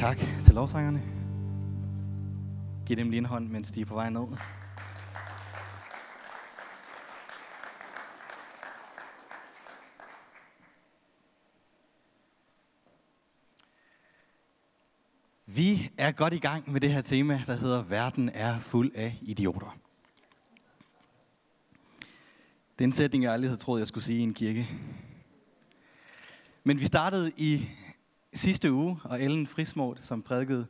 tak til lovsangerne. Giv dem lige en hånd, mens de er på vej ned. Vi er godt i gang med det her tema, der hedder Verden er fuld af idioter. Den sætning, jeg aldrig havde troet, jeg skulle sige i en kirke. Men vi startede i sidste uge, og Ellen Frismort, som prædikede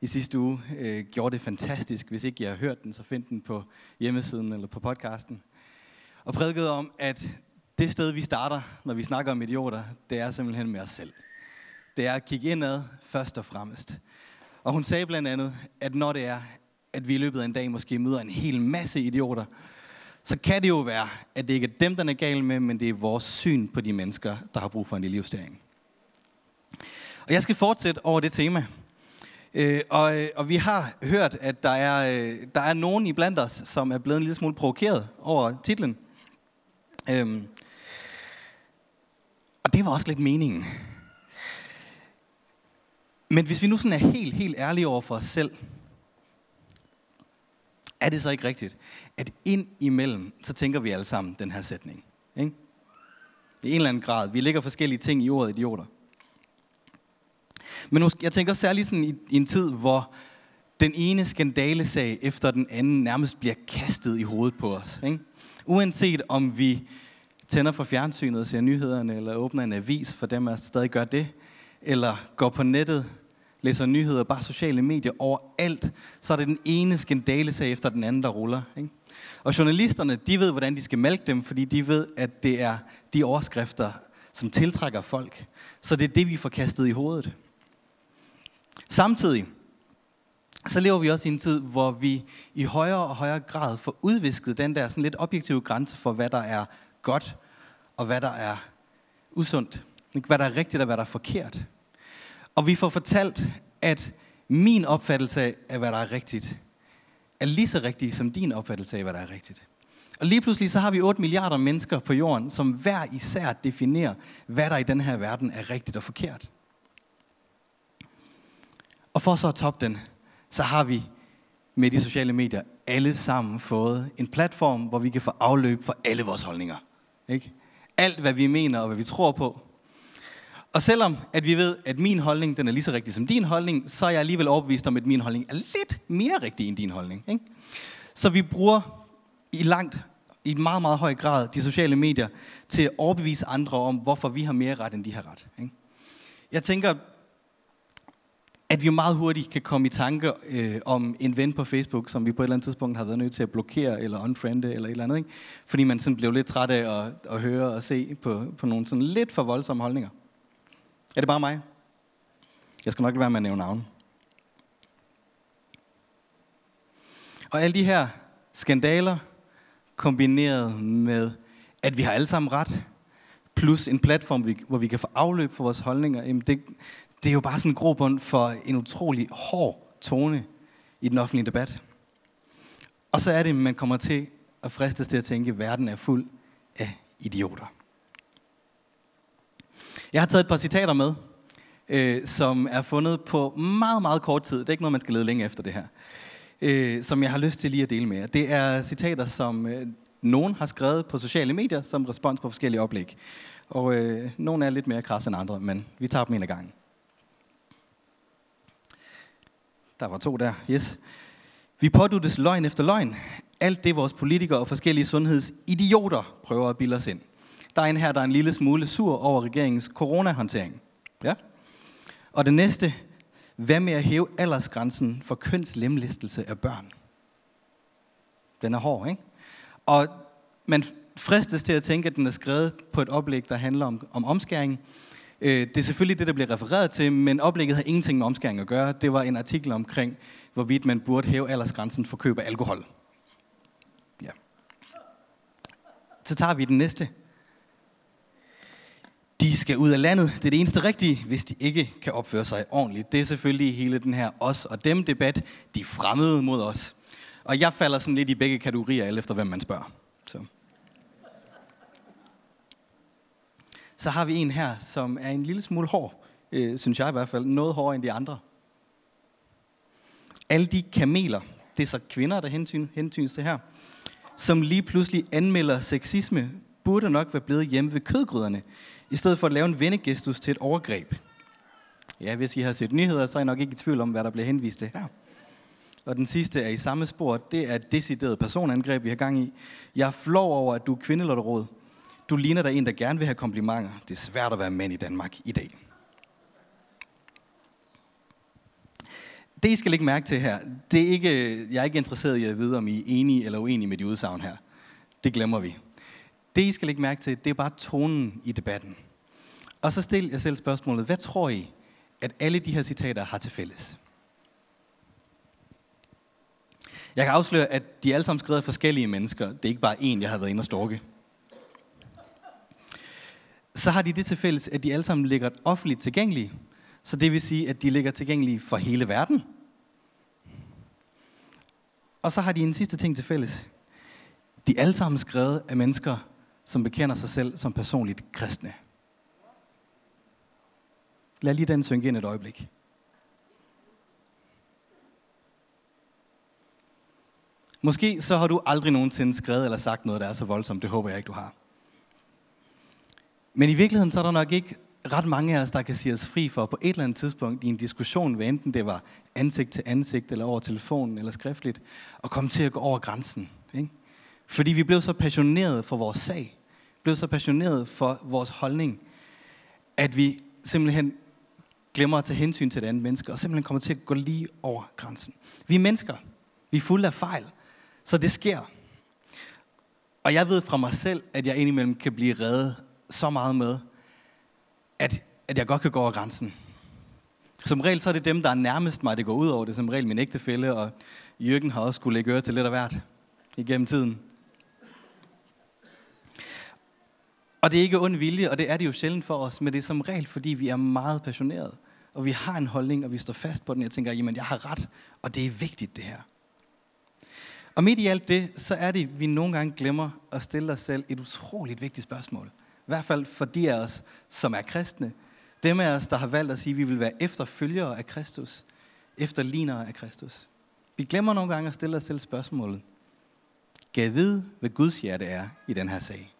i sidste uge, øh, gjorde det fantastisk. Hvis ikke I har hørt den, så find den på hjemmesiden eller på podcasten. Og prædikede om, at det sted, vi starter, når vi snakker om idioter, det er simpelthen med os selv. Det er at kigge indad først og fremmest. Og hun sagde blandt andet, at når det er, at vi i løbet af en dag måske møder en hel masse idioter, så kan det jo være, at det ikke er dem, der er galt med, men det er vores syn på de mennesker, der har brug for en lille justering. Og jeg skal fortsætte over det tema. Øh, og, øh, og vi har hørt, at der er, øh, der er nogen i blandt os, som er blevet en lille smule provokeret over titlen. Øhm, og det var også lidt meningen. Men hvis vi nu sådan er helt, helt ærlige over for os selv, er det så ikke rigtigt, at ind imellem, så tænker vi alle sammen den her sætning. Ikke? I en eller anden grad. Vi lægger forskellige ting i ordet idioter. Men måske, jeg tænker særligt sådan i, i en tid, hvor den ene skandalesag efter den anden nærmest bliver kastet i hovedet på os. Ikke? Uanset om vi tænder for fjernsynet og ser nyhederne, eller åbner en avis for dem, der stadig gør det, eller går på nettet, læser nyheder, bare sociale medier overalt, så er det den ene skandalesag efter den anden, der ruller. Ikke? Og journalisterne, de ved, hvordan de skal malke dem, fordi de ved, at det er de overskrifter, som tiltrækker folk. Så det er det, vi får kastet i hovedet. Samtidig, så lever vi også i en tid, hvor vi i højere og højere grad får udvisket den der sådan lidt objektive grænse for, hvad der er godt, og hvad der er usundt. Hvad der er rigtigt, og hvad der er forkert. Og vi får fortalt, at min opfattelse af, hvad der er rigtigt, er lige så rigtig som din opfattelse af, hvad der er rigtigt. Og lige pludselig så har vi 8 milliarder mennesker på jorden, som hver især definerer, hvad der i den her verden er rigtigt og forkert. Og for så at toppe den, så har vi med de sociale medier alle sammen fået en platform, hvor vi kan få afløb for alle vores holdninger. Ikke? Alt, hvad vi mener og hvad vi tror på. Og selvom at vi ved, at min holdning den er lige så rigtig som din holdning, så er jeg alligevel overbevist om, at min holdning er lidt mere rigtig end din holdning. Ikke? Så vi bruger i langt, i en meget, meget høj grad, de sociale medier til at overbevise andre om, hvorfor vi har mere ret, end de har ret. Ikke? Jeg tænker, at vi meget hurtigt kan komme i tanke øh, om en ven på Facebook, som vi på et eller andet tidspunkt har været nødt til at blokere eller unfriende eller et eller andet. Ikke? Fordi man sådan blev lidt træt af at, at høre og se på, på nogle sådan lidt for voldsomme holdninger. Er det bare mig? Jeg skal nok lade være med at nævne navn. Og alle de her skandaler, kombineret med, at vi har alle sammen ret, plus en platform, hvor vi kan få afløb for vores holdninger, jamen det, det er jo bare sådan en grobund for en utrolig hård tone i den offentlige debat. Og så er det, man kommer til at fristes til at tænke, at verden er fuld af idioter. Jeg har taget et par citater med, øh, som er fundet på meget, meget kort tid. Det er ikke noget, man skal lede længe efter det her. Øh, som jeg har lyst til lige at dele med jer. Det er citater, som øh, nogen har skrevet på sociale medier som respons på forskellige oplæg. Og øh, nogle er lidt mere krasse end andre, men vi tager dem en af gangen. Der var to der, yes. Vi påduttes løgn efter løgn. Alt det vores politikere og forskellige sundhedsidioter prøver at bilde os ind. Der er en her, der er en lille smule sur over regeringens coronahåndtering. Ja. Og det næste, hvad med at hæve aldersgrænsen for kønslemlæstelse af børn? Den er hård, ikke? Og man fristes til at tænke, at den er skrevet på et oplæg, der handler om, om omskæring. Øh, det er selvfølgelig det, der bliver refereret til, men oplægget har ingenting med omskæring at gøre. Det var en artikel omkring, hvorvidt man burde hæve aldersgrænsen for køb af alkohol. Ja. Så tager vi den næste. De skal ud af landet. Det er det eneste rigtige, hvis de ikke kan opføre sig ordentligt. Det er selvfølgelig hele den her os og dem debat. De fremmede mod os. Og jeg falder sådan lidt i begge kategorier, alt efter hvem man spørger. Så. Har vi en her, som er en lille smule hård, øh, synes jeg i hvert fald. Noget hårdere end de andre. alle de kameler, det er så kvinder, der hensyn, hensyn til her, som lige pludselig anmelder sexisme, burde nok være blevet hjemme ved kødgryderne, i stedet for at lave en vennegestus til et overgreb. Ja, hvis I har set nyheder, så er I nok ikke i tvivl om, hvad der bliver henvist til her. Og den sidste er i samme spor. Det er et decideret personangreb, vi har gang i. Jeg er flov over, at du er kvindelotteråd. Du ligner dig en, der gerne vil have komplimenter. Det er svært at være mand i Danmark i dag. Det, I skal lægge mærke til her, det er ikke, jeg er ikke interesseret i at vide, om I er enige eller uenige med de udsagn her. Det glemmer vi. Det, I skal lægge mærke til, det er bare tonen i debatten. Og så stil jeg selv spørgsmålet, hvad tror I, at alle de her citater har til fælles? Jeg kan afsløre, at de alle sammen skrevet af forskellige mennesker. Det er ikke bare én, jeg har været inde og storke. Så har de det til fælles, at de alle sammen ligger offentligt tilgængelige. Så det vil sige, at de ligger tilgængelige for hele verden. Og så har de en sidste ting til fælles. De er alle sammen skrevet af mennesker, som bekender sig selv som personligt kristne. Lad lige den synge ind et øjeblik. Måske så har du aldrig nogensinde skrevet eller sagt noget, der er så voldsomt. Det håber jeg ikke, du har. Men i virkeligheden så er der nok ikke ret mange af os, der kan sige os fri for på et eller andet tidspunkt i en diskussion, hvad enten det var ansigt til ansigt, eller over telefonen, eller skriftligt, at komme til at gå over grænsen. Ikke? Fordi vi blev så passionerede for vores sag, blev så passionerede for vores holdning, at vi simpelthen glemmer at tage hensyn til det andet menneske, og simpelthen kommer til at gå lige over grænsen. Vi er mennesker. Vi er fulde af fejl. Så det sker. Og jeg ved fra mig selv, at jeg indimellem kan blive reddet så meget med, at, at jeg godt kan gå over grænsen. Som regel så er det dem, der er nærmest mig, det går ud over. Det er som regel min ægtefælle, og Jørgen har også skulle lægge øre til lidt af hvert igennem tiden. Og det er ikke ond vilje, og det er det jo sjældent for os, men det er som regel, fordi vi er meget passionerede. Og vi har en holdning, og vi står fast på den. Jeg tænker, jamen jeg har ret, og det er vigtigt det her. Og midt i alt det, så er det, vi nogle gange glemmer at stille os selv et utroligt vigtigt spørgsmål. I hvert fald for de af os, som er kristne. Dem af os, der har valgt at sige, at vi vil være efterfølgere af Kristus. Efterlignere af Kristus. Vi glemmer nogle gange at stille os selv spørgsmålet. Kan jeg vide, hvad Guds hjerte er i den her sag?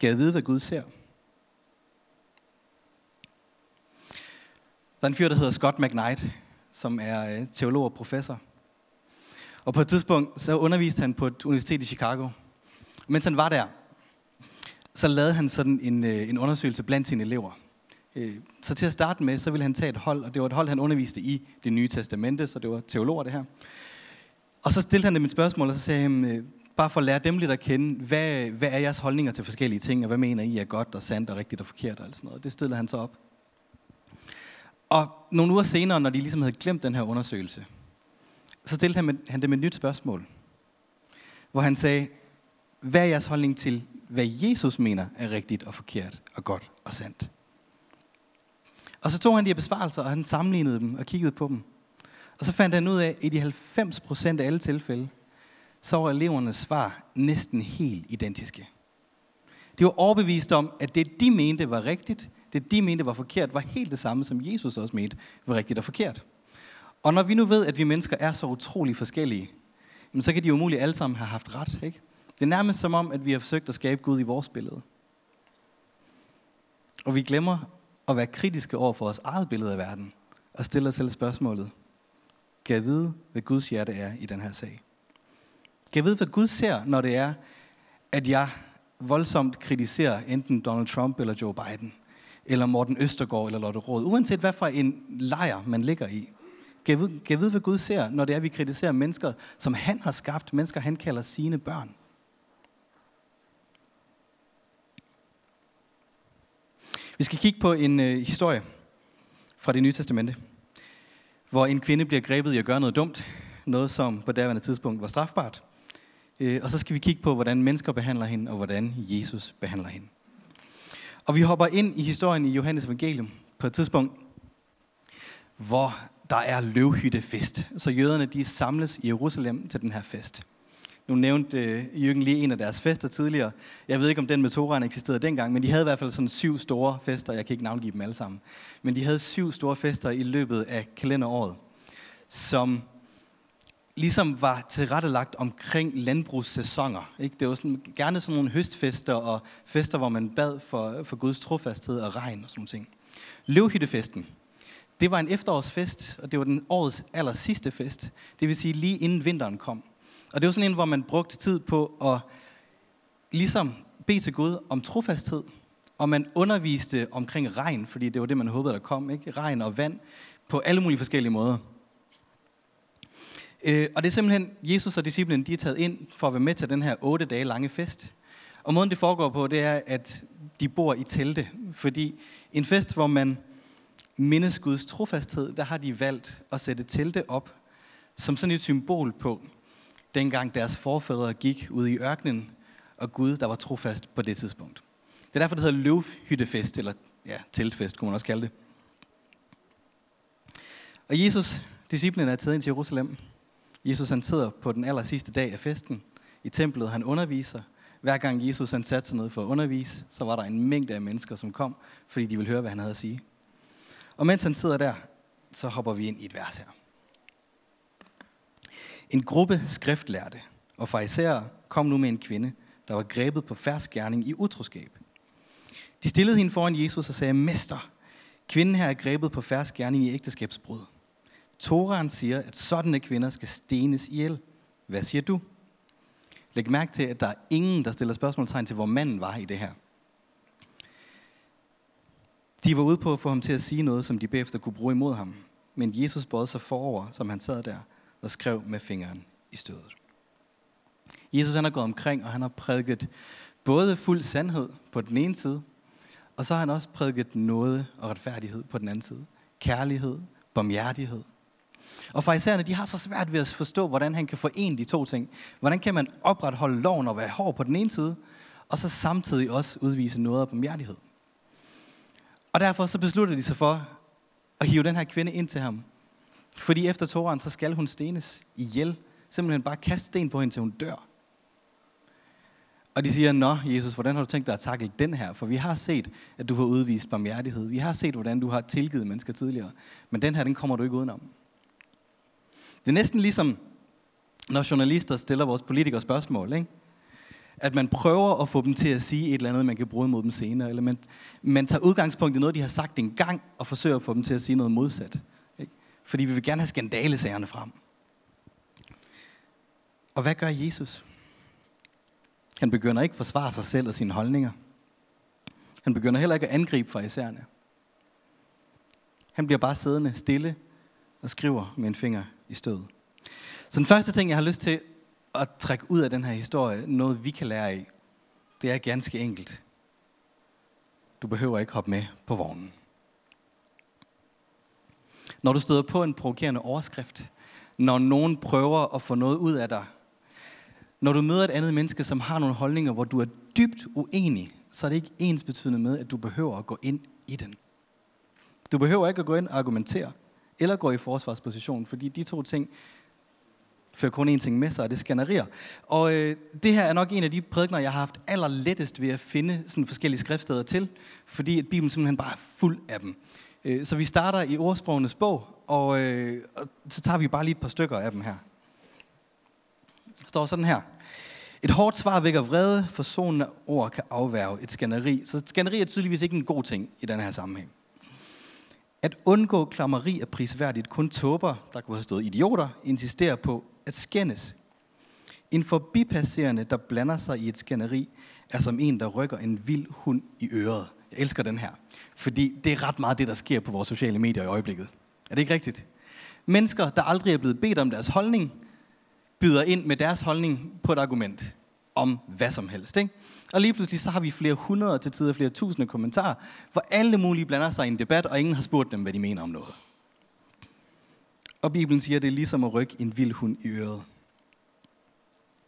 Kan jeg vide, hvad Gud ser? Der er en fyr, der hedder Scott McKnight, som er øh, teolog og professor. Og på et tidspunkt, så underviste han på et universitet i Chicago. Mens han var der, så lavede han sådan en, øh, en undersøgelse blandt sine elever. Øh, så til at starte med, så ville han tage et hold, og det var et hold, han underviste i det nye testamente, så det var teologer det her. Og så stillede han dem et spørgsmål, og så sagde han, øh, bare for at lære dem lidt at kende, hvad, hvad er jeres holdninger til forskellige ting, og hvad mener I er godt og sandt og rigtigt og forkert og alt sådan noget. Det stillede han så op. Og nogle uger senere, når de ligesom havde glemt den her undersøgelse, så stillede han, han dem et nyt spørgsmål, hvor han sagde, hvad er jeres holdning til, hvad Jesus mener er rigtigt og forkert og godt og sandt? Og så tog han de her besvarelser, og han sammenlignede dem og kiggede på dem. Og så fandt han ud af, at i de 90 procent af alle tilfælde, så var elevernes svar næsten helt identiske. De var overbevist om, at det de mente var rigtigt, det de mente var forkert, var helt det samme, som Jesus også mente var rigtigt og forkert. Og når vi nu ved, at vi mennesker er så utrolig forskellige, så kan de jo umuligt alle sammen have haft ret. Ikke? Det er nærmest som om, at vi har forsøgt at skabe Gud i vores billede. Og vi glemmer at være kritiske over for vores eget billede af verden, og stille os selv spørgsmålet, kan jeg vide, hvad Guds hjerte er i den her sag? Kan jeg vide, hvad Gud ser, når det er, at jeg voldsomt kritiserer enten Donald Trump eller Joe Biden, eller Morten Østergaard eller Lotte Råd, uanset hvad for en lejr man ligger i. Kan jeg, vide, kan jeg vide, hvad Gud ser, når det er, at vi kritiserer mennesker, som han har skabt, mennesker han kalder sine børn? Vi skal kigge på en øh, historie fra det nye testamente, hvor en kvinde bliver grebet i at gøre noget dumt, noget som på daværende tidspunkt var strafbart. Øh, og så skal vi kigge på, hvordan mennesker behandler hende, og hvordan Jesus behandler hende. Og vi hopper ind i historien i Johannes evangelium på et tidspunkt, hvor der er løvhyttefest. Så jøderne de samles i Jerusalem til den her fest. Nu nævnte øh, Jørgen lige en af deres fester tidligere. Jeg ved ikke, om den med Toran eksisterede dengang, men de havde i hvert fald sådan syv store fester. Jeg kan ikke navngive dem alle sammen. Men de havde syv store fester i løbet af kalenderåret, som ligesom var tilrettelagt omkring landbrugssæsoner. Ikke? Det var sådan, gerne sådan nogle høstfester og fester, hvor man bad for, for Guds trofasthed og regn og sådan ting. Løvhyttefesten, det var en efterårsfest, og det var den årets aller sidste fest. Det vil sige lige inden vinteren kom. Og det var sådan en, hvor man brugte tid på at ligesom bede til Gud om trofasthed, og man underviste omkring regn, fordi det var det, man håbede, der kom. Ikke? Regn og vand på alle mulige forskellige måder. Øh, og det er simpelthen, Jesus og disciplen, de er taget ind for at være med til den her otte dage lange fest. Og måden det foregår på, det er, at de bor i telte. Fordi en fest, hvor man mindes Guds trofasthed, der har de valgt at sætte telte op som sådan et symbol på, dengang deres forfædre gik ud i ørkenen, og Gud, der var trofast på det tidspunkt. Det er derfor, det hedder løvhyttefest, eller ja, teltfest, kunne man også kalde det. Og Jesus, disciplinen er taget ind til Jerusalem. Jesus han sidder på den aller sidste dag af festen i templet. Han underviser. Hver gang Jesus han satte sig ned for at undervise, så var der en mængde af mennesker, som kom, fordi de ville høre, hvad han havde at sige. Og mens han sidder der, så hopper vi ind i et vers her. En gruppe skriftlærte og farisæere kom nu med en kvinde, der var grebet på færsk gerning i utroskab. De stillede hende foran Jesus og sagde, Mester, kvinden her er grebet på færsk gerning i ægteskabsbrud. Toran siger, at sådanne kvinder skal stenes ihjel. Hvad siger du? Læg mærke til, at der er ingen, der stiller spørgsmålstegn til, hvor manden var i det her. De var ude på at få ham til at sige noget, som de bagefter kunne bruge imod ham. Men Jesus bøjede sig forover, som han sad der, og skrev med fingeren i stødet. Jesus han har gået omkring, og han har prædiket både fuld sandhed på den ene side, og så har han også prædiket noget og retfærdighed på den anden side. Kærlighed, barmhjertighed. Og farisæerne, de har så svært ved at forstå, hvordan han kan forene de to ting. Hvordan kan man opretholde loven og være hård på den ene side, og så samtidig også udvise noget af barmhjertighed. Og derfor så beslutter de sig for at hive den her kvinde ind til ham. Fordi efter Toran, så skal hun stenes ihjel. Simpelthen bare kaste sten på hende, til hun dør. Og de siger, Nå Jesus, hvordan har du tænkt dig at takle den her? For vi har set, at du har udvist barmhjertighed. Vi har set, hvordan du har tilgivet mennesker tidligere. Men den her, den kommer du ikke udenom. Det er næsten ligesom, når journalister stiller vores politikere spørgsmål. Ikke? at man prøver at få dem til at sige et eller andet, man kan bruge mod dem senere, eller man, man tager udgangspunkt i noget, de har sagt en gang, og forsøger at få dem til at sige noget modsat. Fordi vi vil gerne have skandalesagerne frem. Og hvad gør Jesus? Han begynder ikke at forsvare sig selv og sine holdninger. Han begynder heller ikke at angribe farisæerne. Han bliver bare siddende stille og skriver med en finger i stødet. Så den første ting, jeg har lyst til at trække ud af den her historie, noget vi kan lære af, det er ganske enkelt. Du behøver ikke hoppe med på vognen. Når du støder på en provokerende overskrift, når nogen prøver at få noget ud af dig, når du møder et andet menneske, som har nogle holdninger, hvor du er dybt uenig, så er det ikke ens betydende med, at du behøver at gå ind i den. Du behøver ikke at gå ind og argumentere, eller gå i forsvarsposition, fordi de to ting, fører kun én ting med sig, og det skænderier. Og øh, det her er nok en af de prædikner, jeg har haft allerlettest ved at finde sådan forskellige skriftsteder til, fordi at Bibelen simpelthen bare er fuld af dem. Øh, så vi starter i ordsprogenes bog, og, øh, og så tager vi bare lige et par stykker af dem her. Der står sådan her. Et hårdt svar vækker vrede, for sådan ord kan afværge et skænderi. Så skænderi er tydeligvis ikke en god ting i den her sammenhæng. At undgå klammeri er prisværdigt. Kun tåber, der kunne have stået idioter, insisterer på at skændes. En forbipasserende, der blander sig i et skænderi, er som en, der rykker en vild hund i øret. Jeg elsker den her, fordi det er ret meget det, der sker på vores sociale medier i øjeblikket. Er det ikke rigtigt? Mennesker, der aldrig er blevet bedt om deres holdning, byder ind med deres holdning på et argument om hvad som helst. Ikke? Og lige pludselig så har vi flere hundrede til tider flere tusinde kommentarer, hvor alle mulige blander sig i en debat, og ingen har spurgt dem, hvad de mener om noget. Og Bibelen siger, at det er ligesom at rykke en vild hund i øret.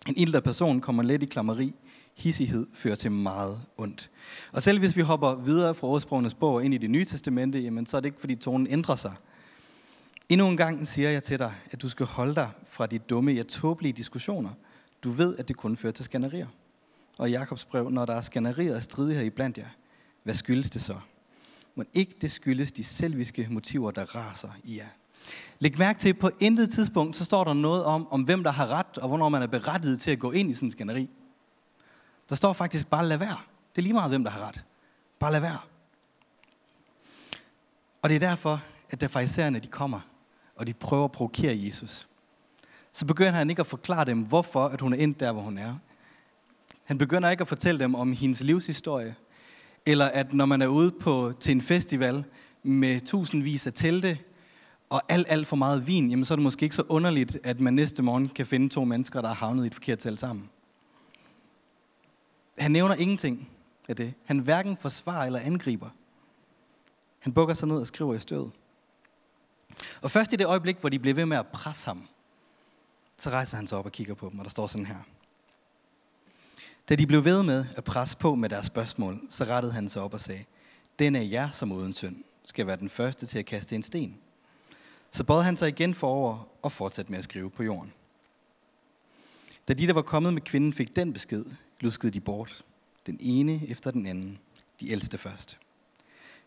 En ildre person kommer let i klammeri. Hissighed fører til meget ondt. Og selv hvis vi hopper videre fra ordsprogenes bog ind i det nye testamente, jamen, så er det ikke, fordi tonen ændrer sig. Endnu en gang siger jeg til dig, at du skal holde dig fra de dumme, ja tåbelige diskussioner. Du ved, at det kun fører til skænderier. Og i Jakobs brev, når der er skænderier og stridigheder i blandt jer, hvad skyldes det så? Men ikke det skyldes de selviske motiver, der raser i jer. Læg mærke til, at på intet tidspunkt, så står der noget om, om hvem der har ret, og hvornår man er berettiget til at gå ind i sådan en skænderi. Der står faktisk bare lad være. Det er lige meget, hvem der har ret. Bare lad være. Og det er derfor, at da farisæerne de kommer, og de prøver at provokere Jesus, så begynder han ikke at forklare dem, hvorfor at hun er endt der, hvor hun er. Han begynder ikke at fortælle dem om hendes livshistorie, eller at når man er ude på, til en festival med tusindvis af telte, og alt, alt for meget vin, jamen så er det måske ikke så underligt, at man næste morgen kan finde to mennesker, der har havnet i et forkert telt sammen. Han nævner ingenting af det. Han hverken forsvarer eller angriber. Han bukker sig ned og skriver i støvet. Og først i det øjeblik, hvor de bliver ved med at presse ham, så rejser han sig op og kigger på dem, og der står sådan her. Da de blev ved med at presse på med deres spørgsmål, så rettede han sig op og sagde, Den af jer, som uden synd, skal være den første til at kaste en sten. Så bøjede han sig igen forover og fortsatte med at skrive på jorden. Da de, der var kommet med kvinden, fik den besked, luskede de bort. Den ene efter den anden. De ældste først.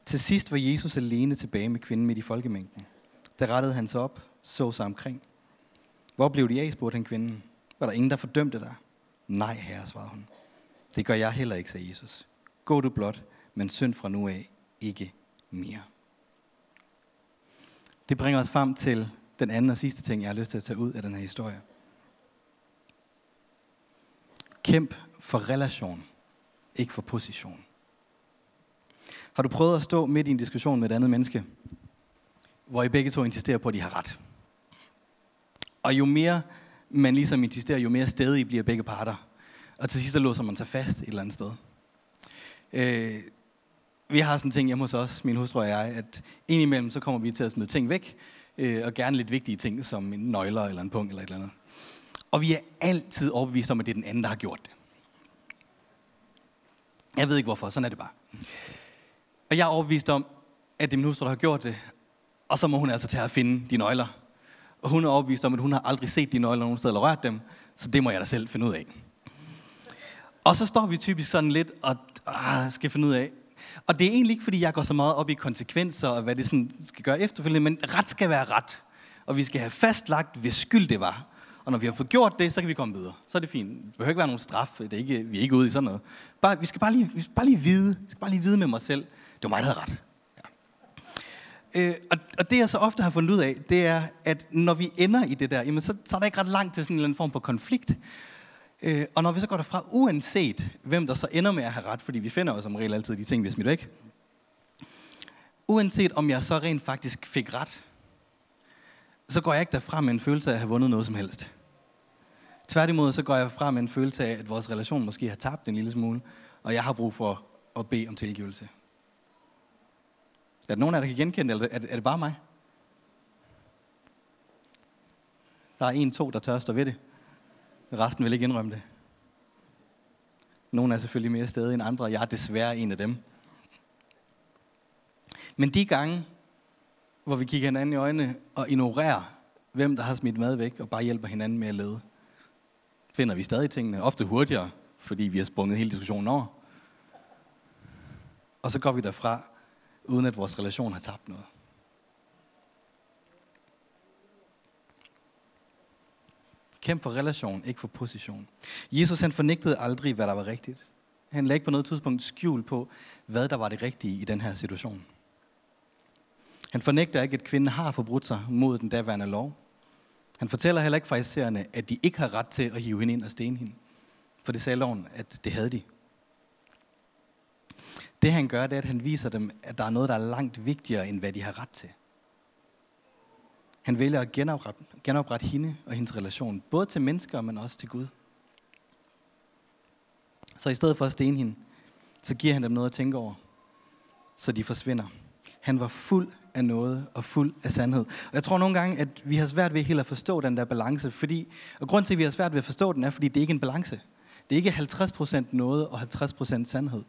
Til sidst var Jesus alene tilbage med kvinden midt i folkemængden. Der rettede han sig op, så sig omkring. Hvor blev de af, spurgte han kvinden. Var der ingen, der fordømte dig? Nej, herre, svarede hun. Det gør jeg heller ikke, sagde Jesus. Gå du blot, men synd fra nu af ikke mere. Det bringer os frem til den anden og sidste ting, jeg har lyst til at tage ud af den her historie. Kæmp for relation, ikke for position. Har du prøvet at stå midt i en diskussion med et andet menneske, hvor I begge to insisterer på, at de har ret? Og jo mere man ligesom insisterer, jo mere stedig bliver begge parter. Og til sidst så låser man sig fast et eller andet sted. Øh, vi har sådan en ting hjemme hos os, min hustru og jeg, at indimellem så kommer vi til at smide ting væk, øh, og gerne lidt vigtige ting, som en nøgler eller en punkt eller et eller andet. Og vi er altid overbevist om, at det er den anden, der har gjort det. Jeg ved ikke hvorfor, sådan er det bare. Og jeg er overbevist om, at det er min hustru, der har gjort det, og så må hun altså tage at finde de nøgler. Og hun er overbevist om, at hun har aldrig set de nøgler nogen steder eller rørt dem, så det må jeg da selv finde ud af. Og så står vi typisk sådan lidt og ah, skal finde ud af, og det er egentlig ikke, fordi jeg går så meget op i konsekvenser og hvad det sådan skal gøre efterfølgende, men ret skal være ret. Og vi skal have fastlagt, hvis skyld det var. Og når vi har fået gjort det, så kan vi komme videre. Så er det fint. Det behøver ikke være nogen straf. Det er ikke, vi er ikke ude i sådan noget. Bare, vi skal bare lige, vi skal bare lige vide. Vi skal bare lige vide med mig selv. Det var mig, der havde ret. Ja. Øh, og, og det jeg så ofte har fundet ud af, det er, at når vi ender i det der, jamen så, så er der ikke ret langt til sådan en eller anden form for konflikt. Øh, og når vi så går derfra, uanset hvem der så ender med at have ret, fordi vi finder jo som regel altid de ting, vi har smidt væk. Uanset om jeg så rent faktisk fik ret, så går jeg ikke derfra med en følelse af at have vundet noget som helst. Tværtimod så går jeg frem med en følelse af, at vores relation måske har tabt en lille smule, og jeg har brug for at bede om tilgivelse. Er der nogen af jer, der kan genkende det, eller er det, er det bare mig? Der er en, to, der tør stå ved det. Resten vil ikke indrømme det. Nogle er selvfølgelig mere stede end andre. Jeg er desværre en af dem. Men de gange, hvor vi kigger hinanden i øjnene og ignorerer, hvem der har smidt mad væk, og bare hjælper hinanden med at lede, finder vi stadig tingene, ofte hurtigere, fordi vi har sprunget hele diskussionen over. Og så går vi derfra, uden at vores relation har tabt noget. Kæmp for relation, ikke for position. Jesus han fornægtede aldrig, hvad der var rigtigt. Han lagde ikke på noget tidspunkt skjul på, hvad der var det rigtige i den her situation. Han fornægter ikke, at kvinden har forbrudt sig mod den daværende lov. Han fortæller heller ikke farisæerne, at de ikke har ret til at hive hende ind og stene hende. For det sagde loven, at det havde de. Det han gør, det er, at han viser dem, at der er noget, der er langt vigtigere, end hvad de har ret til. Han vælger at genoprette, genoprette hende og hendes relation, både til mennesker, men også til Gud. Så i stedet for at stene hende, så giver han dem noget at tænke over, så de forsvinder. Han var fuld af noget og fuld af sandhed. Og jeg tror nogle gange, at vi har svært ved helt at forstå den der balance, fordi, og grund til, at vi har svært ved at forstå den, er, fordi det ikke er en balance. Det er ikke 50% noget og 50% sandhed.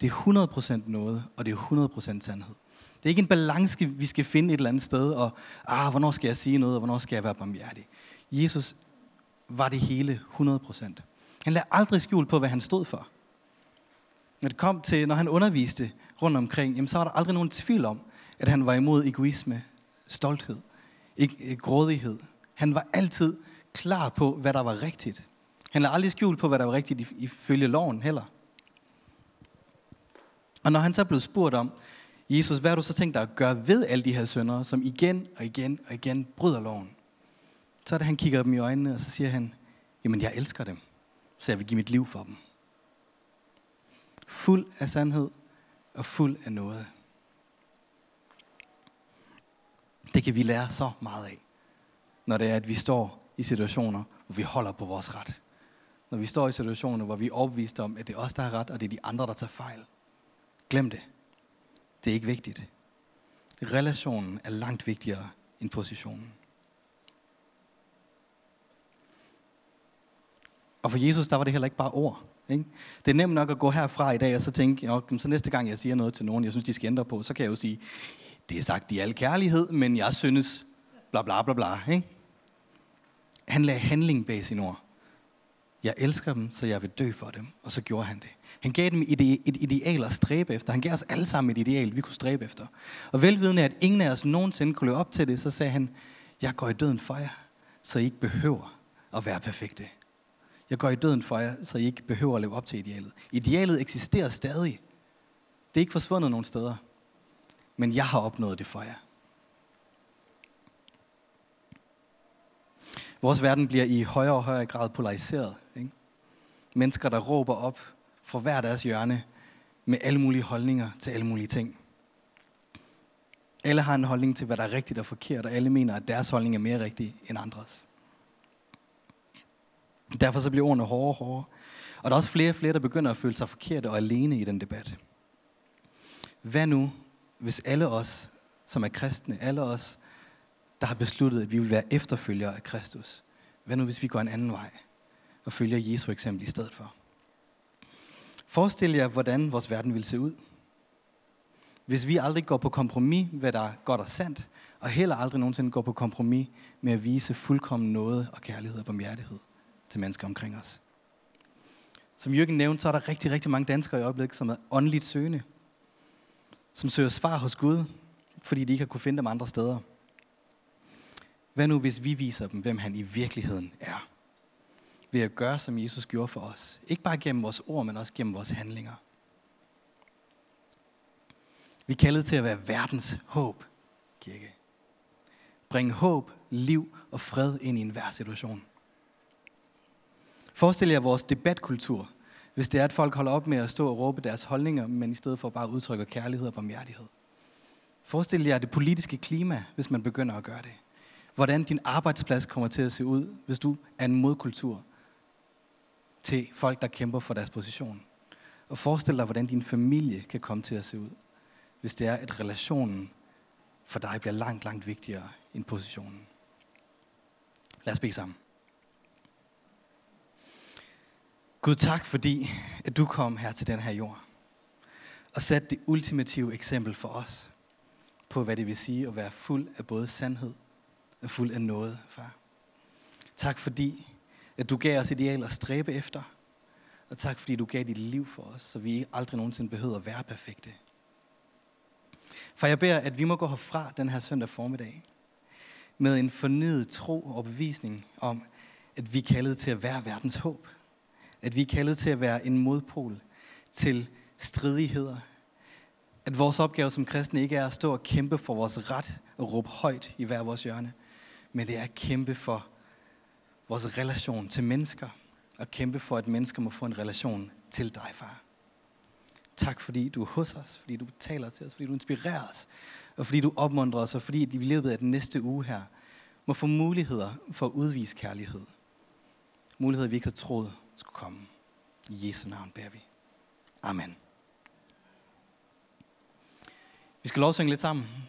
Det er 100% noget, og det er 100% sandhed. Det er ikke en balance, vi skal finde et eller andet sted, og ah, hvornår skal jeg sige noget, og hvornår skal jeg være barmhjertig. Jesus var det hele 100%. Han lagde aldrig skjul på, hvad han stod for. Når det kom til, når han underviste rundt omkring, jamen, så var der aldrig nogen tvivl om, at han var imod egoisme, stolthed, ikke, øh, grådighed. Han var altid klar på, hvad der var rigtigt. Han lagde aldrig skjul på, hvad der var rigtigt ifølge loven heller. Og når han så blev spurgt om, Jesus, hvad har du så tænkt dig at gøre ved alle de her sønder, som igen og igen og igen bryder loven? Så er det, han kigger dem i øjnene, og så siger han, jamen jeg elsker dem, så jeg vil give mit liv for dem. Fuld af sandhed og fuld af noget. Det kan vi lære så meget af, når det er, at vi står i situationer, hvor vi holder på vores ret. Når vi står i situationer, hvor vi er overbevist om, at det er os, der har ret, og det er de andre, der tager fejl. Glem det. Det er ikke vigtigt. Relationen er langt vigtigere end positionen. Og for Jesus, der var det heller ikke bare ord. Ikke? Det er nemt nok at gå herfra i dag og så tænke, så næste gang jeg siger noget til nogen, jeg synes, de skal ændre på, så kan jeg jo sige, det er sagt i al kærlighed, men jeg synes, bla bla bla bla. Ikke? Han lagde handling bag sine ord. Jeg elsker dem, så jeg vil dø for dem. Og så gjorde han det. Han gav dem et, et ideal at stræbe efter. Han gav os alle sammen et ideal, vi kunne stræbe efter. Og velvidende, at ingen af os nogensinde kunne løbe op til det, så sagde han, jeg går i døden for jer, så I ikke behøver at være perfekte. Jeg går i døden for jer, så I ikke behøver at leve op til idealet. Idealet eksisterer stadig. Det er ikke forsvundet nogen steder. Men jeg har opnået det for jer. Vores verden bliver i højere og højere grad polariseret. Ikke? Mennesker, der råber op fra hver deres hjørne med alle mulige holdninger til alle mulige ting. Alle har en holdning til, hvad der er rigtigt og forkert, og alle mener, at deres holdning er mere rigtig end andres. Derfor så bliver ordene hårdere og hårdere. Og der er også flere og flere, der begynder at føle sig forkerte og alene i den debat. Hvad nu, hvis alle os, som er kristne, alle os, der har besluttet, at vi vil være efterfølgere af Kristus, hvad nu, hvis vi går en anden vej og følger Jesu eksempel i stedet for? Forestil jer, hvordan vores verden ville se ud. Hvis vi aldrig går på kompromis, hvad der er godt og sandt, og heller aldrig nogensinde går på kompromis med at vise fuldkommen noget og kærlighed og barmhjertighed til mennesker omkring os. Som Jørgen nævnte, så er der rigtig, rigtig mange danskere i øjeblikket, som er åndeligt søgende. Som søger svar hos Gud, fordi de ikke har kunne finde dem andre steder. Hvad nu, hvis vi viser dem, hvem han i virkeligheden er? Ved at gøre, som Jesus gjorde for os. Ikke bare gennem vores ord, men også gennem vores handlinger. Vi er kaldet til at være verdens håb, kirke. Bring håb, liv og fred ind i enhver situation. Forestil jer vores debatkultur, hvis det er, at folk holder op med at stå og råbe deres holdninger, men i stedet for bare udtrykker kærlighed og barmhjertighed. Forestil jer det politiske klima, hvis man begynder at gøre det. Hvordan din arbejdsplads kommer til at se ud, hvis du er en modkultur til folk, der kæmper for deres position. Og forestil dig, hvordan din familie kan komme til at se ud, hvis det er, at relationen for dig bliver langt, langt vigtigere end positionen. Lad os bede sammen. Gud, tak fordi, at du kom her til den her jord og satte det ultimative eksempel for os på, hvad det vil sige at være fuld af både sandhed og fuld af noget, far. Tak fordi, at du gav os idealer at stræbe efter, og tak fordi du gav dit liv for os, så vi aldrig nogensinde behøver at være perfekte. For jeg beder, at vi må gå herfra den her søndag formiddag med en fornyet tro og bevisning om, at vi er kaldet til at være verdens håb – at vi er kaldet til at være en modpol til stridigheder. At vores opgave som kristne ikke er at stå og kæmpe for vores ret og råbe højt i hver vores hjørne, men det er at kæmpe for vores relation til mennesker, og kæmpe for, at mennesker må få en relation til dig, far. Tak fordi du er hos os, fordi du taler til os, fordi du inspirerer os, og fordi du opmuntrer os, og fordi vi i løbet af den næste uge her må få muligheder for at udvise kærlighed. Muligheder, vi ikke har troet skulle komme. I Jesu navn beder vi. Amen. Vi skal lovsynge lidt sammen.